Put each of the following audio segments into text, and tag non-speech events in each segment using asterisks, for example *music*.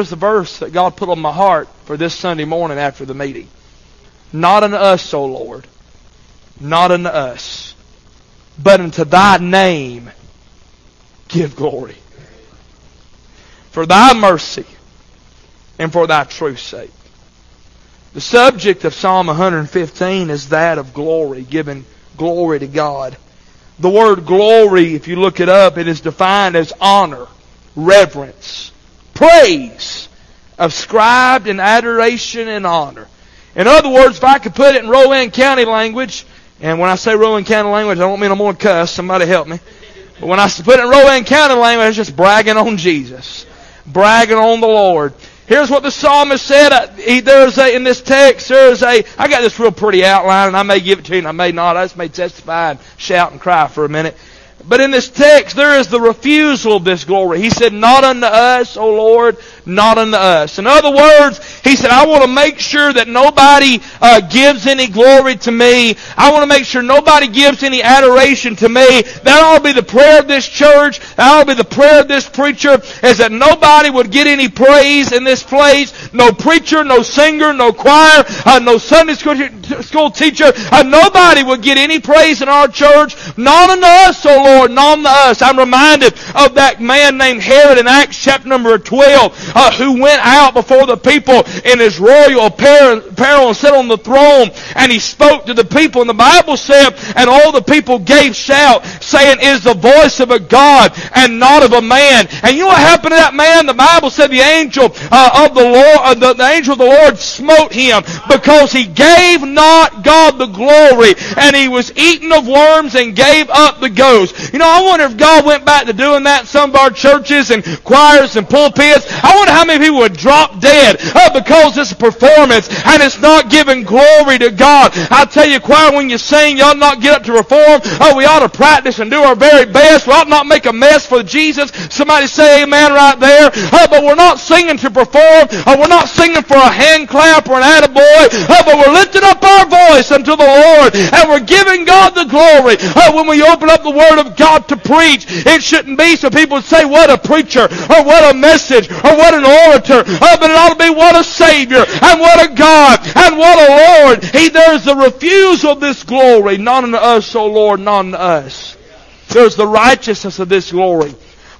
here's the verse that God put on my heart for this Sunday morning after the meeting. Not unto us, O Lord, not unto us, but unto thy name give glory. For thy mercy and for thy truth's sake. The subject of Psalm 115 is that of glory, giving glory to God. The word glory, if you look it up, it is defined as honor, reverence, praise, ascribed in adoration and honor. In other words, if I could put it in Rowan County language, and when I say Rowan County language, I don't mean I'm going to cuss. Somebody help me. But when I put it in Rowan County language, it's just bragging on Jesus, bragging on the Lord. Here's what the psalmist said. There's a, in this text, there's a, I got this real pretty outline and I may give it to you and I may not. I just may testify and shout and cry for a minute. But in this text, there is the refusal of this glory. He said, Not unto us, O Lord, not unto us. In other words, he said, I want to make sure that nobody uh, gives any glory to me. I want to make sure nobody gives any adoration to me. That'll be the prayer of this church. That'll be the prayer of this preacher, is that nobody would get any praise in this place. No preacher, no singer, no choir, uh, no Sunday school teacher. Uh, nobody would get any praise in our church. Not unto us, O Lord, not unto us. I'm reminded of that man named Herod in Acts chapter number 12 uh, who went out before the people in his royal apparel and sat on the throne and he spoke to the people. And the Bible said, and all the people gave shout, saying, is the voice of a God and not of a man. And you know what happened to that man? The Bible said the angel uh, of the Lord, uh, the, the angel of the Lord smote him because he gave not God the glory and he was eaten of worms and gave up the ghost. You know, I wonder if God went back to doing that in some of our churches and choirs and pulpits. I wonder how many people would drop dead uh, because it's a performance and it's not giving glory to God. I tell you, choir, when you sing, y'all not get up to reform. Oh, we ought to practice and do our very best. We ought not make a mess for Jesus. Somebody say amen right there. Uh, but we're not singing to perform. Uh, we're not singing for a hand clap or an attaboy. Uh, but we're lifting up our voice unto the Lord and we're giving God the glory. Uh, when we open up the Word of God to preach, it shouldn't be so people would say, what a preacher or what a message or what an orator, but it ought to be what a Savior and what a God and what a Lord. He, there's the refusal of this glory, not unto us, O Lord, not unto us. There's the righteousness of this glory.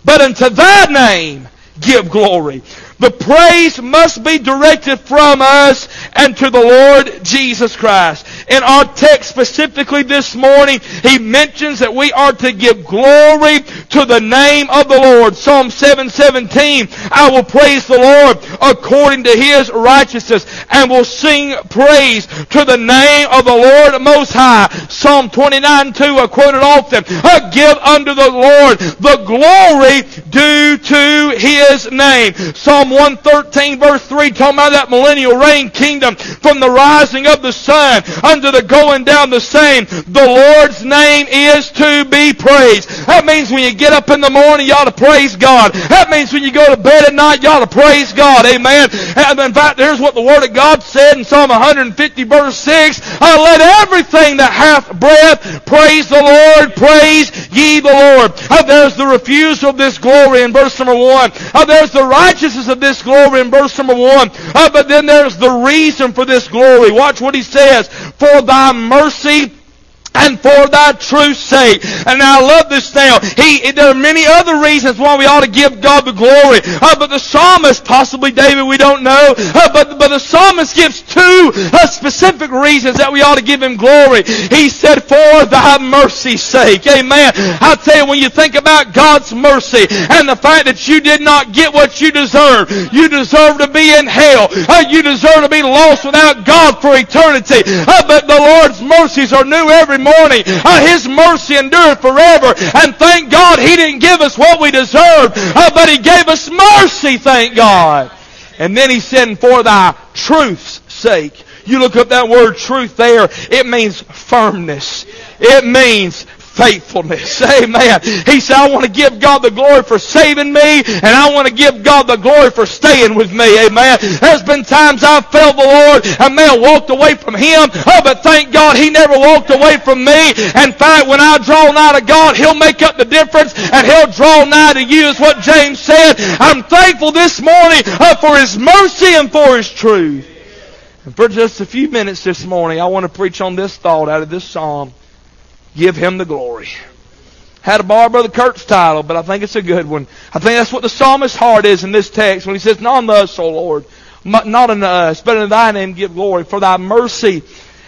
But unto thy name give glory. The praise must be directed from us and to the Lord Jesus Christ. In our text specifically this morning, he mentions that we are to give glory to the name of the Lord. Psalm 717, I will praise the Lord according to his righteousness and will sing praise to the name of the Lord Most High. Psalm 29, 2, I quote it often. I give unto the Lord the glory due to his name. Psalm 113 verse 3 talking about that millennial reign kingdom from the rising of the sun unto the going down the same. The Lord's name is to be praised. That means when you get up in the morning, you ought to praise God. That means when you go to bed at night, you ought to praise God. Amen. And in fact, here's what the Word of God said in Psalm 150 verse 6. I let everything that hath breath praise the Lord. Praise ye the Lord. Uh, there's the refusal of this glory in verse number 1. Uh, there's the righteousness of this glory in verse number one. Uh, but then there's the reason for this glory. Watch what he says. For thy mercy and for thy truth's sake. And I love this now. He, there are many other reasons why we ought to give God the glory. Uh, but the psalmist, possibly David, we don't know. Uh, but, but the psalmist gives two uh, specific reasons that we ought to give him glory. He said, for thy mercy's sake. Amen. I tell you, when you think about God's mercy and the fact that you did not get what you deserve, you deserve to be in hell. Uh, you deserve to be lost without God for eternity. Uh, but the Lord's mercies are new every morning. Uh, His mercy endureth forever. And thank God He didn't give us what we deserved, uh, but He gave us mercy, thank God. And then He said, for thy truth's sake. You look up that word truth there, it means firmness. It means faithfulness. Amen. He said, I want to give God the glory for saving me, and I want to give God the glory for staying with me. Amen. There's been times I've failed the Lord and may have walked away from Him, oh, but thank God He never walked away from me. In fact, when I draw nigh to God, He'll make up the difference, and He'll draw nigh to you, is what James said. I'm thankful this morning uh, for His mercy and for His truth. And for just a few minutes this morning, I want to preach on this thought out of this psalm. Give him the glory. Had to borrow Brother Kurt's title, but I think it's a good one. I think that's what the psalmist's heart is in this text when he says, Not unto us, O Lord, not unto us, but in thy name give glory, for thy mercy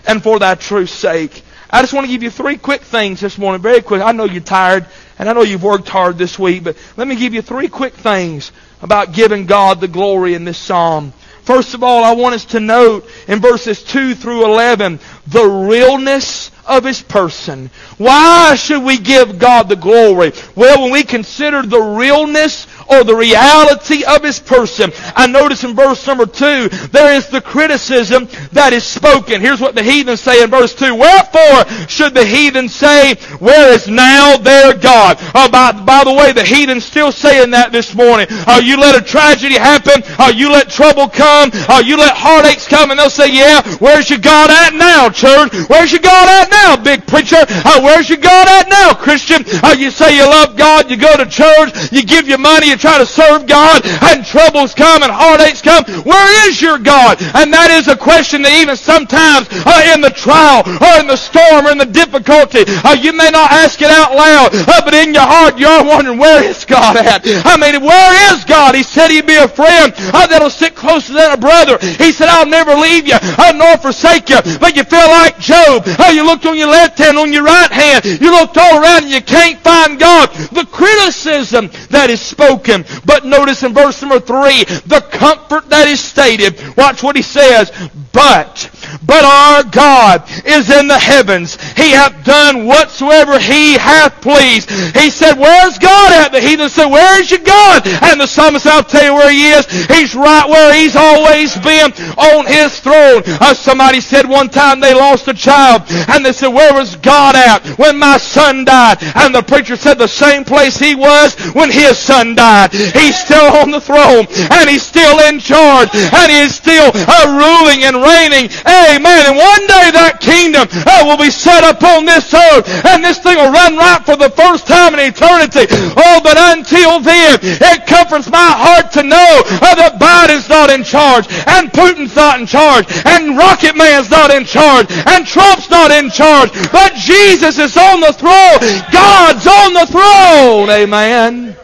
and for thy truth's sake. I just want to give you three quick things this morning, very quick. I know you're tired, and I know you've worked hard this week, but let me give you three quick things about giving God the glory in this psalm. First of all, I want us to note in verses 2 through 11 the realness of His person. Why should we give God the glory? Well, when we consider the realness or the reality of His person, I notice in verse number 2, there is the criticism that is spoken. Here's what the heathens say in verse 2. Wherefore should the heathen say, where is now their God? Oh, by, by the way, the heathen still saying that this morning. Oh, you let a tragedy happen. Oh, you let trouble come. Oh, you let heartaches come. And they'll say, yeah, where's your God at now, church? Where's your God at now, big preacher? Uh, where's your God at now, Christian? Uh, you say you love God, you go to church, you give your money, you try to serve God, and troubles come and heartaches come. Where is your God? And that is a question that even sometimes uh, in the trial or in the storm or in the difficulty, uh, you may not ask it out loud, uh, but in your heart you are wondering, where is God at? I mean, where is God? He said he'd be a friend uh, that'll sit closer than a brother. He said, I'll never leave you uh, nor forsake you. But you feel like Job. Uh, you on your left hand, on your right hand. You looked all around and you can't find God. The criticism that is spoken. But notice in verse number three, the comfort that is stated. Watch what he says. But, but our God is in the heavens. He hath done whatsoever he hath pleased. He said, where's God at? The heathen said, where is your God? And the psalmist I'll tell you where he is. He's right where he's always been on his throne. Uh, somebody said one time they lost a child and they said, where was God at when my son died? And the preacher said the same place he was when his son died. He's still on the throne and he's still in charge and he's still uh, ruling and reigning. Amen. And one day that kingdom uh, will be set up on this earth and this thing will run right for the first time in eternity. Oh, but until then, it comforts my heart to know uh, that Biden's not in charge and Putin's not in charge and Rocket Man's not in charge and Trump's not in charge, but Jesus is on the throne. God's on the throne. Amen.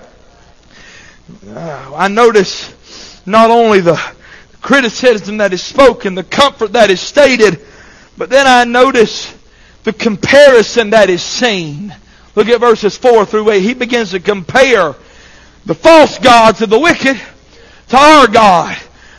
Uh, I notice not only the criticism that is spoken, the comfort that is stated, but then I notice the comparison that is seen. Look at verses 4 through 8. He begins to compare the false gods of the wicked to our God.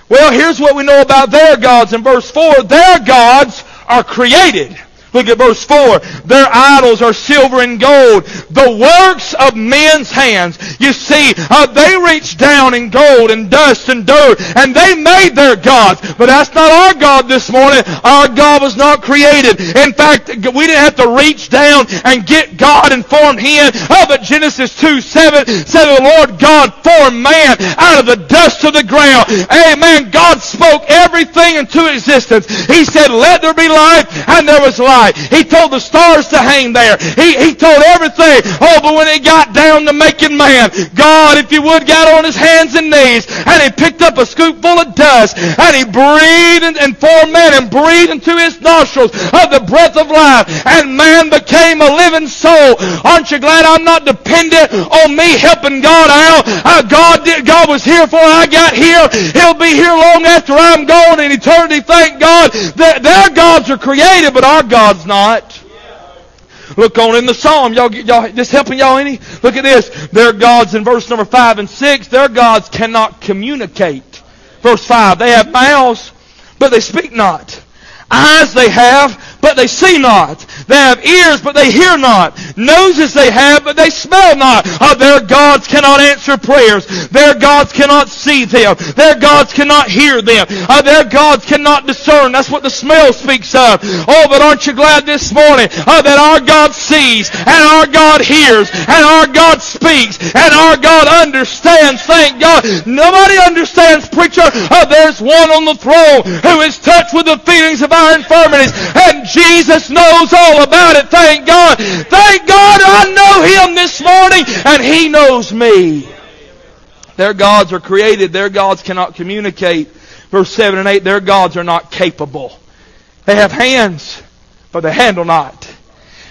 Well, here's what we know about their gods in verse 4. Their gods are created. Look at verse 4. Their idols are silver and gold, the works of men's hands. You see, uh, they reached down in gold and dust and dirt, and they made their gods. But that's not our God this morning. Our God was not created. In fact, we didn't have to reach down and get God and form Him. Oh, but Genesis 2, 7 said the Lord God formed man out of the dust of the ground. Amen. God spoke everything into existence. He said, let there be light, and there was light. He told the stars to hang there. He, he told everything. Oh, but when it got down to making man, God, if you would, got on his hands and knees and he picked up a scoop full of dust and he breathed and, and formed man and breathed into his nostrils of the breath of life and man became a living soul. Aren't you glad I'm not dependent on me helping God out? Uh, God did, God was here before I got here. He'll be here long after I'm gone in eternity. Thank God that their gods are created, but our God God's not. Look on in the psalm. Y'all, y'all, this helping y'all any? Look at this. Their gods in verse number 5 and 6, their gods cannot communicate. Verse 5, they have mouths, but they speak not. Eyes they have, but they see not. They have ears, but they hear not. Noses they have, but they smell not. Uh, their gods cannot answer prayers. Their gods cannot see them. Their gods cannot hear them. Uh, their gods cannot discern. That's what the smell speaks of. Oh, but aren't you glad this morning uh, that our God sees and our God hears and our God speaks and our God understands? Thank God. Nobody understands, preacher. Uh, there's one on the throne who is touched with the feelings of our infirmities and Jesus knows all about it. Thank God. Thank God I know Him this morning and He knows me. Their gods are created. Their gods cannot communicate. Verse 7 and 8, their gods are not capable. They have hands, but they handle not.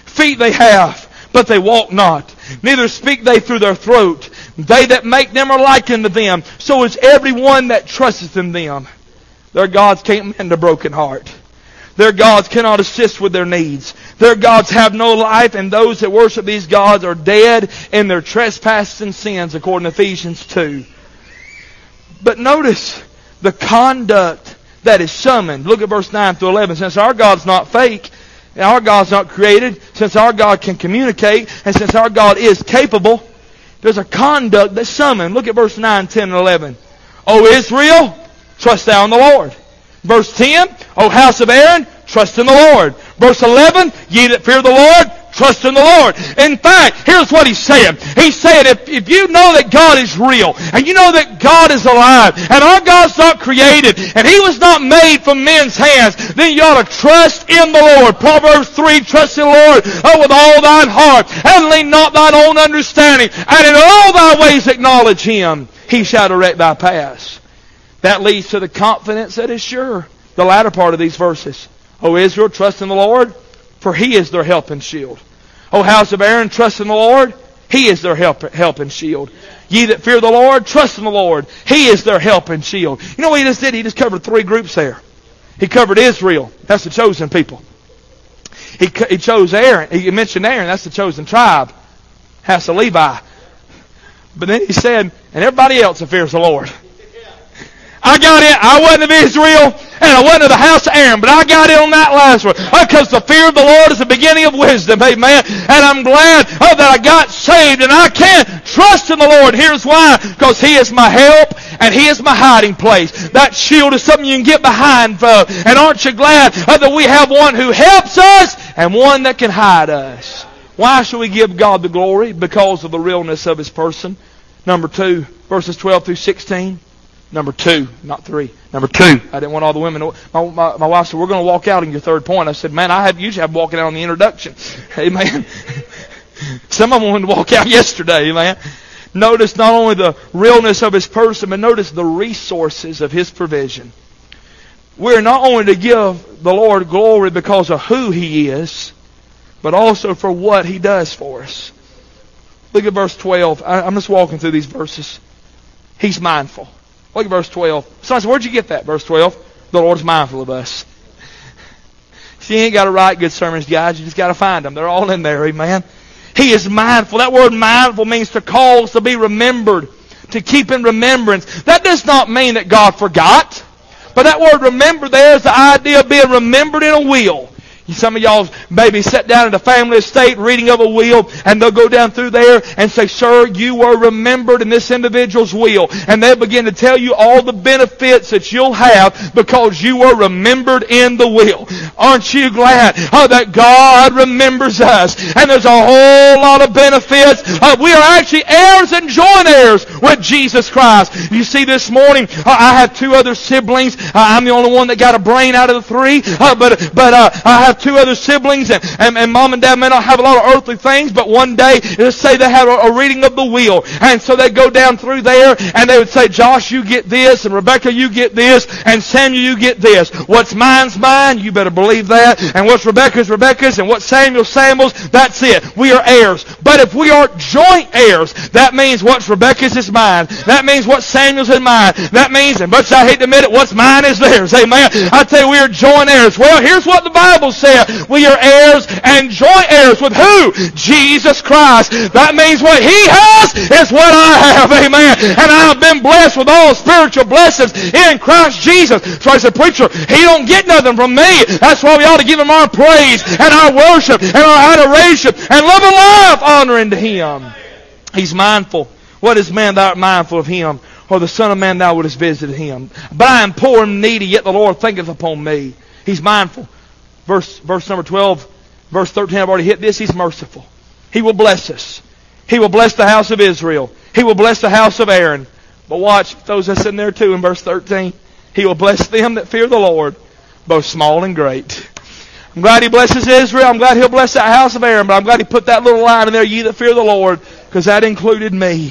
Feet they have, but they walk not. Neither speak they through their throat. They that make them are like unto them. So is everyone that trusteth in them. Their gods can't mend a broken heart. Their gods cannot assist with their needs. Their gods have no life, and those that worship these gods are dead in their trespasses and sins, according to Ephesians 2. But notice the conduct that is summoned. Look at verse 9 through 11. Since our God's not fake, and our God's not created, since our God can communicate, and since our God is capable, there's a conduct that's summoned. Look at verse 9, 10, and 11. O Israel, trust thou in the Lord. Verse 10, O house of Aaron, trust in the Lord. Verse 11, ye that fear the Lord, trust in the Lord. In fact, here's what he's saying. He's saying if, if you know that God is real, and you know that God is alive, and our God's not created, and He was not made from men's hands, then you ought to trust in the Lord. Proverbs 3, trust in the Lord oh, with all thine heart, and lean not thine own understanding, and in all thy ways acknowledge Him. He shall direct thy paths. That leads to the confidence that is sure. The latter part of these verses. O Israel, trust in the Lord, for He is their help and shield. O house of Aaron, trust in the Lord, He is their help, help and shield. Ye that fear the Lord, trust in the Lord. He is their help and shield. You know what He just did? He just covered three groups there. He covered Israel. That's the chosen people. He, he chose Aaron. He mentioned Aaron. That's the chosen tribe. House of Levi. But then he said, and everybody else that fears the Lord. I got it. I wasn't of Israel, and I wasn't of the house of Aaron, but I got it on that last one. Because the fear of the Lord is the beginning of wisdom. Amen. And I'm glad oh, that I got saved, and I can trust in the Lord. Here's why. Because He is my help, and He is my hiding place. That shield is something you can get behind, folks. And aren't you glad oh, that we have one who helps us and one that can hide us? Why should we give God the glory? Because of the realness of His person. Number two, verses 12 through 16. Number two, not three. Number two. I didn't want all the women. To, my, my, my wife said, "We're going to walk out in your third point." I said, "Man, I had usually have walking out on the introduction." *laughs* Amen. *laughs* Some of them wanted to walk out yesterday, man. Notice not only the realness of his person, but notice the resources of his provision. We're not only to give the Lord glory because of who he is, but also for what he does for us. Look at verse 12. I'm just walking through these verses. He's mindful. Look at verse 12. Somebody said, where'd you get that? Verse 12. The Lord's mindful of us. *laughs* See, you ain't got to write good sermons, guys. You just got to find them. They're all in there, amen. He is mindful. That word mindful means to cause to be remembered, to keep in remembrance. That does not mean that God forgot. But that word remember there is the idea of being remembered in a will. Some of y'all maybe sat down at a family estate reading of a will and they'll go down through there and say, sir, you were remembered in this individual's will. And they'll begin to tell you all the benefits that you'll have because you were remembered in the will. Aren't you glad oh, that God remembers us? And there's a whole lot of benefits. Uh, we are actually heirs and joint heirs with Jesus Christ. You see this morning, uh, I have two other siblings. Uh, I'm the only one that got a brain out of the three. Uh, but but uh, I have two other siblings, and, and, and, mom and dad may not have a lot of earthly things, but one day, let's say they have a, a reading of the will, and so they go down through there, and they would say, Josh, you get this, and Rebecca, you get this, and Samuel, you get this. What's mine's mine, you better believe that, and what's Rebecca's, Rebecca's, and what's Samuel's, Samuel's, that's it. We are heirs. But if we are joint heirs, that means what's Rebecca's is mine. That means what Samuel's is mine. That means, and much I hate to admit it, what's mine is theirs. Amen. I tell you, we are joint heirs. Well, here's what the Bible says said, we are heirs and joint heirs with who? Jesus Christ. That means what He has is what I have. Amen. And I have been blessed with all spiritual blessings in Christ Jesus. So I said, preacher, He don't get nothing from me. That's why we ought to give Him our praise and our worship and our adoration and love and life honoring to Him. He's mindful. What is man thou art mindful of him? Or the Son of Man thou wouldest visit him. But I am poor and needy, yet the Lord thinketh upon me. He's mindful. Verse, verse number 12, verse 13, I've already hit this. He's merciful. He will bless us. He will bless the house of Israel. He will bless the house of Aaron. But watch, those that's in there too in verse 13. He will bless them that fear the Lord, both small and great. I'm glad he blesses Israel. I'm glad he'll bless that house of Aaron. But I'm glad he put that little line in there, ye that fear the Lord, because that included me.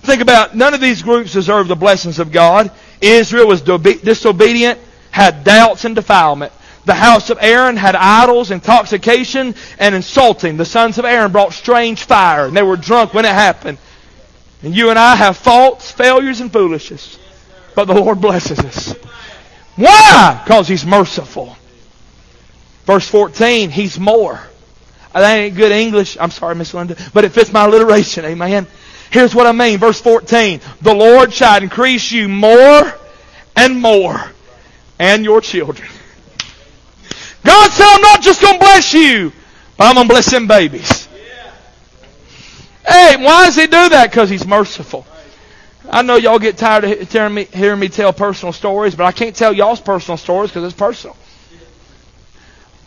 Think about none of these groups deserve the blessings of God. Israel was disobedient, had doubts and defilement. The house of Aaron had idols, intoxication, and insulting. The sons of Aaron brought strange fire, and they were drunk when it happened. And you and I have faults, failures, and foolishness. But the Lord blesses us. Why? Because He's merciful. Verse 14, He's more. That ain't good English. I'm sorry, Miss Linda, but it fits my alliteration. Amen. Here's what I mean. Verse 14. The Lord shall increase you more and more and your children. God said, I'm not just going to bless you, but I'm going to bless them babies. Hey, why does He do that? Because He's merciful. I know y'all get tired of hearing me, hearing me tell personal stories, but I can't tell y'all's personal stories because it's personal.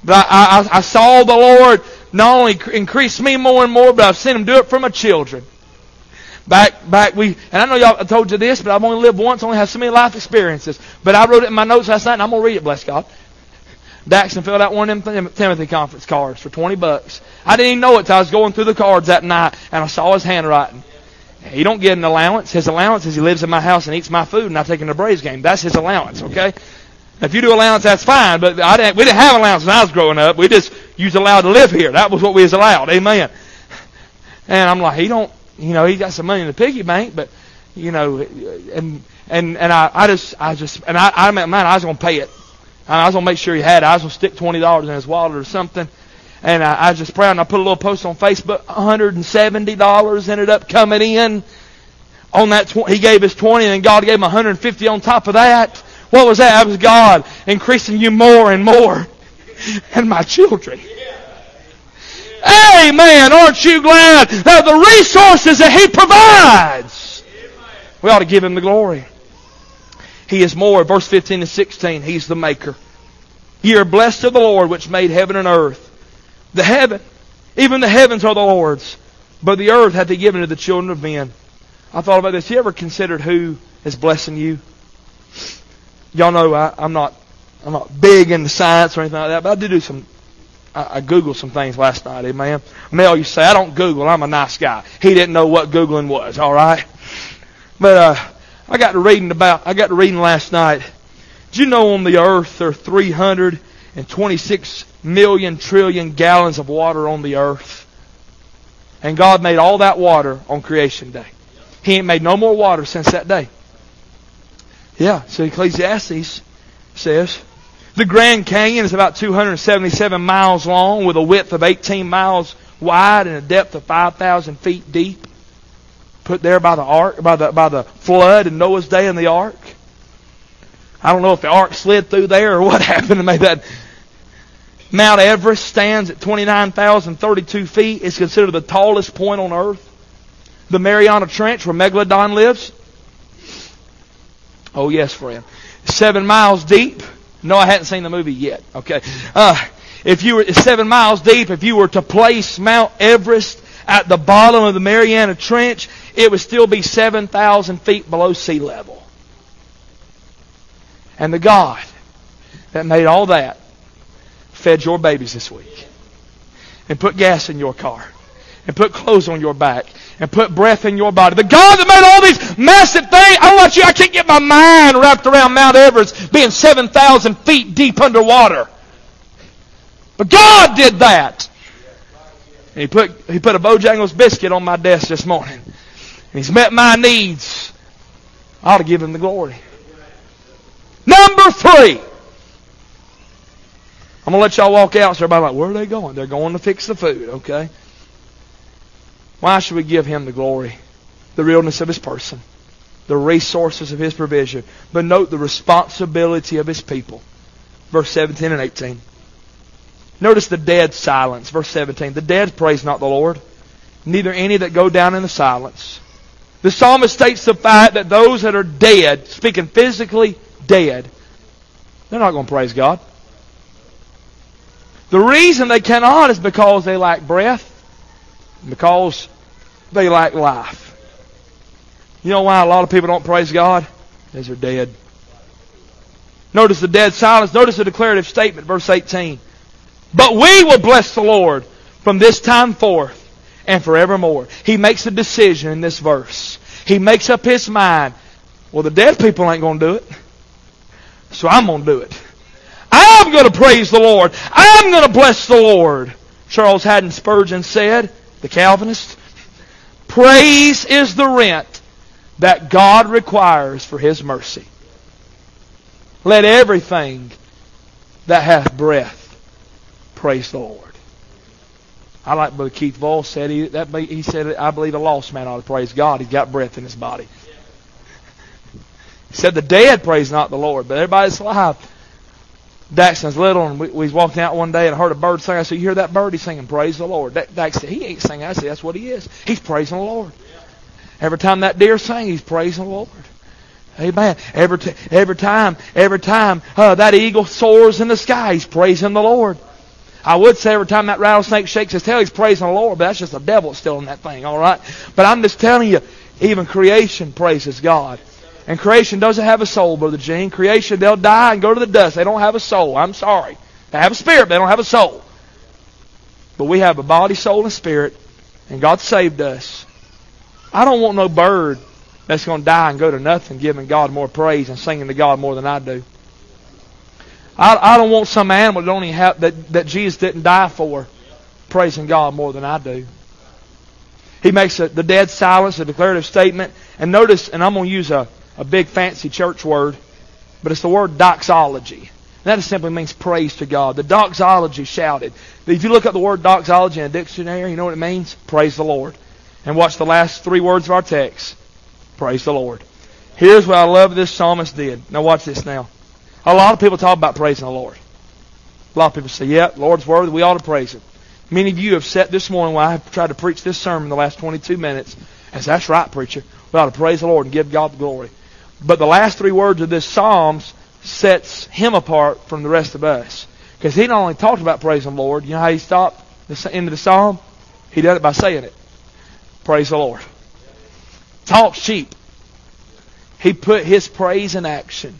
But I, I, I saw the Lord not only increase me more and more, but I've seen Him do it for my children. Back, back, we, and I know y'all I told you this, but I've only lived once, only have so many life experiences. But I wrote it in my notes last night, and I'm going to read it, bless God. Daxon filled out one of them Timothy conference cards for 20 bucks. I didn't even know it till I was going through the cards that night, and I saw his handwriting. He don't get an allowance. His allowance is he lives in my house and eats my food, and I take him to Braves game. That's his allowance, okay? If you do allowance, that's fine, but I didn't, we didn't have allowance when I was growing up. We just used allowed to live here. That was what we was allowed. Amen. And I'm like, he don't, you know, he got some money in the piggy bank, but you know, and and and I, I just I just and I I meant man, I was gonna pay it. I was gonna make sure he had it. I was gonna stick twenty dollars in his wallet or something. And I, I just proud. And I put a little post on Facebook. One hundred and seventy dollars ended up coming in on that. Tw- he gave us twenty, and God gave him one hundred and fifty on top of that. What was that? That was God increasing you more and more, *laughs* and my children. Amen. Aren't you glad that the resources that He provides, we ought to give Him the glory. He is more. Verse 15 and 16, He's the maker. Ye are blessed of the Lord which made heaven and earth. The heaven, even the heavens are the Lord's, but the earth hath He given to the children of men. I thought about this. You ever considered who is blessing you? Y'all know I, I'm not I'm not big into science or anything like that, but I do do some I, I Googled some things last night, amen. Mel, you say, I don't Google, I'm a nice guy. He didn't know what Googling was, alright? But, uh, I got to reading about, I got to reading last night. Did you know on the earth there are 326 million trillion gallons of water on the earth? And God made all that water on creation day. He ain't made no more water since that day. Yeah, so Ecclesiastes says, the Grand Canyon is about 277 miles long with a width of 18 miles wide and a depth of 5,000 feet deep. Put there by the ark, by the, by the flood in Noah's day in the ark. I don't know if the ark slid through there or *laughs* what happened to make that. Mount Everest stands at 29,032 feet. It's considered the tallest point on earth. The Mariana Trench where Megalodon lives. Oh yes, friend. Seven miles deep. No, I hadn't seen the movie yet. Okay. Uh, if you were seven miles deep, if you were to place Mount Everest at the bottom of the Mariana Trench, it would still be 7,000 feet below sea level. And the God that made all that fed your babies this week and put gas in your car and put clothes on your back and put breath in your body. The God that made all these massive things, I want you, I can't get my mind wrapped around Mount Everest being 7,000 feet deep underwater. But God did that. And he put, he put a Bojangles biscuit on my desk this morning. And he's met my needs. I ought to give him the glory. Number three. I'm going to let y'all walk out. So everybody's like, where are they going? They're going to fix the food, okay? Why should we give him the glory? The realness of his person, the resources of his provision. But note the responsibility of his people. Verse 17 and 18. Notice the dead silence. Verse 17. The dead praise not the Lord, neither any that go down in the silence. The psalmist states the fact that those that are dead, speaking physically dead, they're not going to praise God. The reason they cannot is because they lack breath, because they lack life. You know why a lot of people don't praise God? Because they're dead. Notice the dead silence. Notice the declarative statement, verse 18. But we will bless the Lord from this time forth and forevermore. He makes a decision in this verse. He makes up his mind. Well, the dead people ain't going to do it. So I'm going to do it. I'm going to praise the Lord. I'm going to bless the Lord. Charles Haddon Spurgeon said, the Calvinist, praise is the rent that God requires for His mercy. Let everything that hath breath praise the Lord. I like Brother Keith Voss said he that he said I believe a lost man ought to praise God. He's got breath in his body. He said the dead praise not the Lord, but everybody's alive. Daxton's little, and we, we was walking out one day and heard a bird sing. I said, "You hear that bird? He's singing praise the Lord." Dax said, "He ain't singing." I said, "That's what he is. He's praising the Lord." Every time that deer sings, he's praising the Lord. Amen. Every t- every time, every time uh, that eagle soars in the sky, he's praising the Lord. I would say every time that rattlesnake shakes his tail, he's praising the Lord, but that's just the devil still in that thing, all right? But I'm just telling you, even creation praises God. And creation doesn't have a soul, Brother Gene. Creation, they'll die and go to the dust. They don't have a soul. I'm sorry. They have a spirit, but they don't have a soul. But we have a body, soul, and spirit, and God saved us. I don't want no bird that's going to die and go to nothing giving God more praise and singing to God more than I do. I, I don't want some animal that have that, that Jesus didn't die for praising God more than I do. He makes a, the dead silence a declarative statement. And notice, and I'm going to use a, a big fancy church word, but it's the word doxology. That simply means praise to God. The doxology shouted. If you look up the word doxology in a dictionary, you know what it means? Praise the Lord. And watch the last three words of our text. Praise the Lord. Here's what I love this psalmist did. Now watch this now. A lot of people talk about praising the Lord. A lot of people say, yeah, Lord's word, we ought to praise Him. Many of you have sat this morning while I have tried to preach this sermon the last 22 minutes and said, that's right, preacher. We ought to praise the Lord and give God the glory. But the last three words of this Psalms sets him apart from the rest of us. Because he not only talked about praising the Lord, you know how he stopped the end of the Psalm? He did it by saying it. Praise the Lord. Talk cheap. He put his praise in action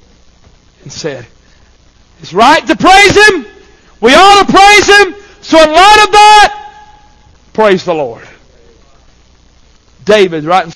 and said, It's right to praise Him. We ought to praise Him. So in light of that, praise the Lord. David, right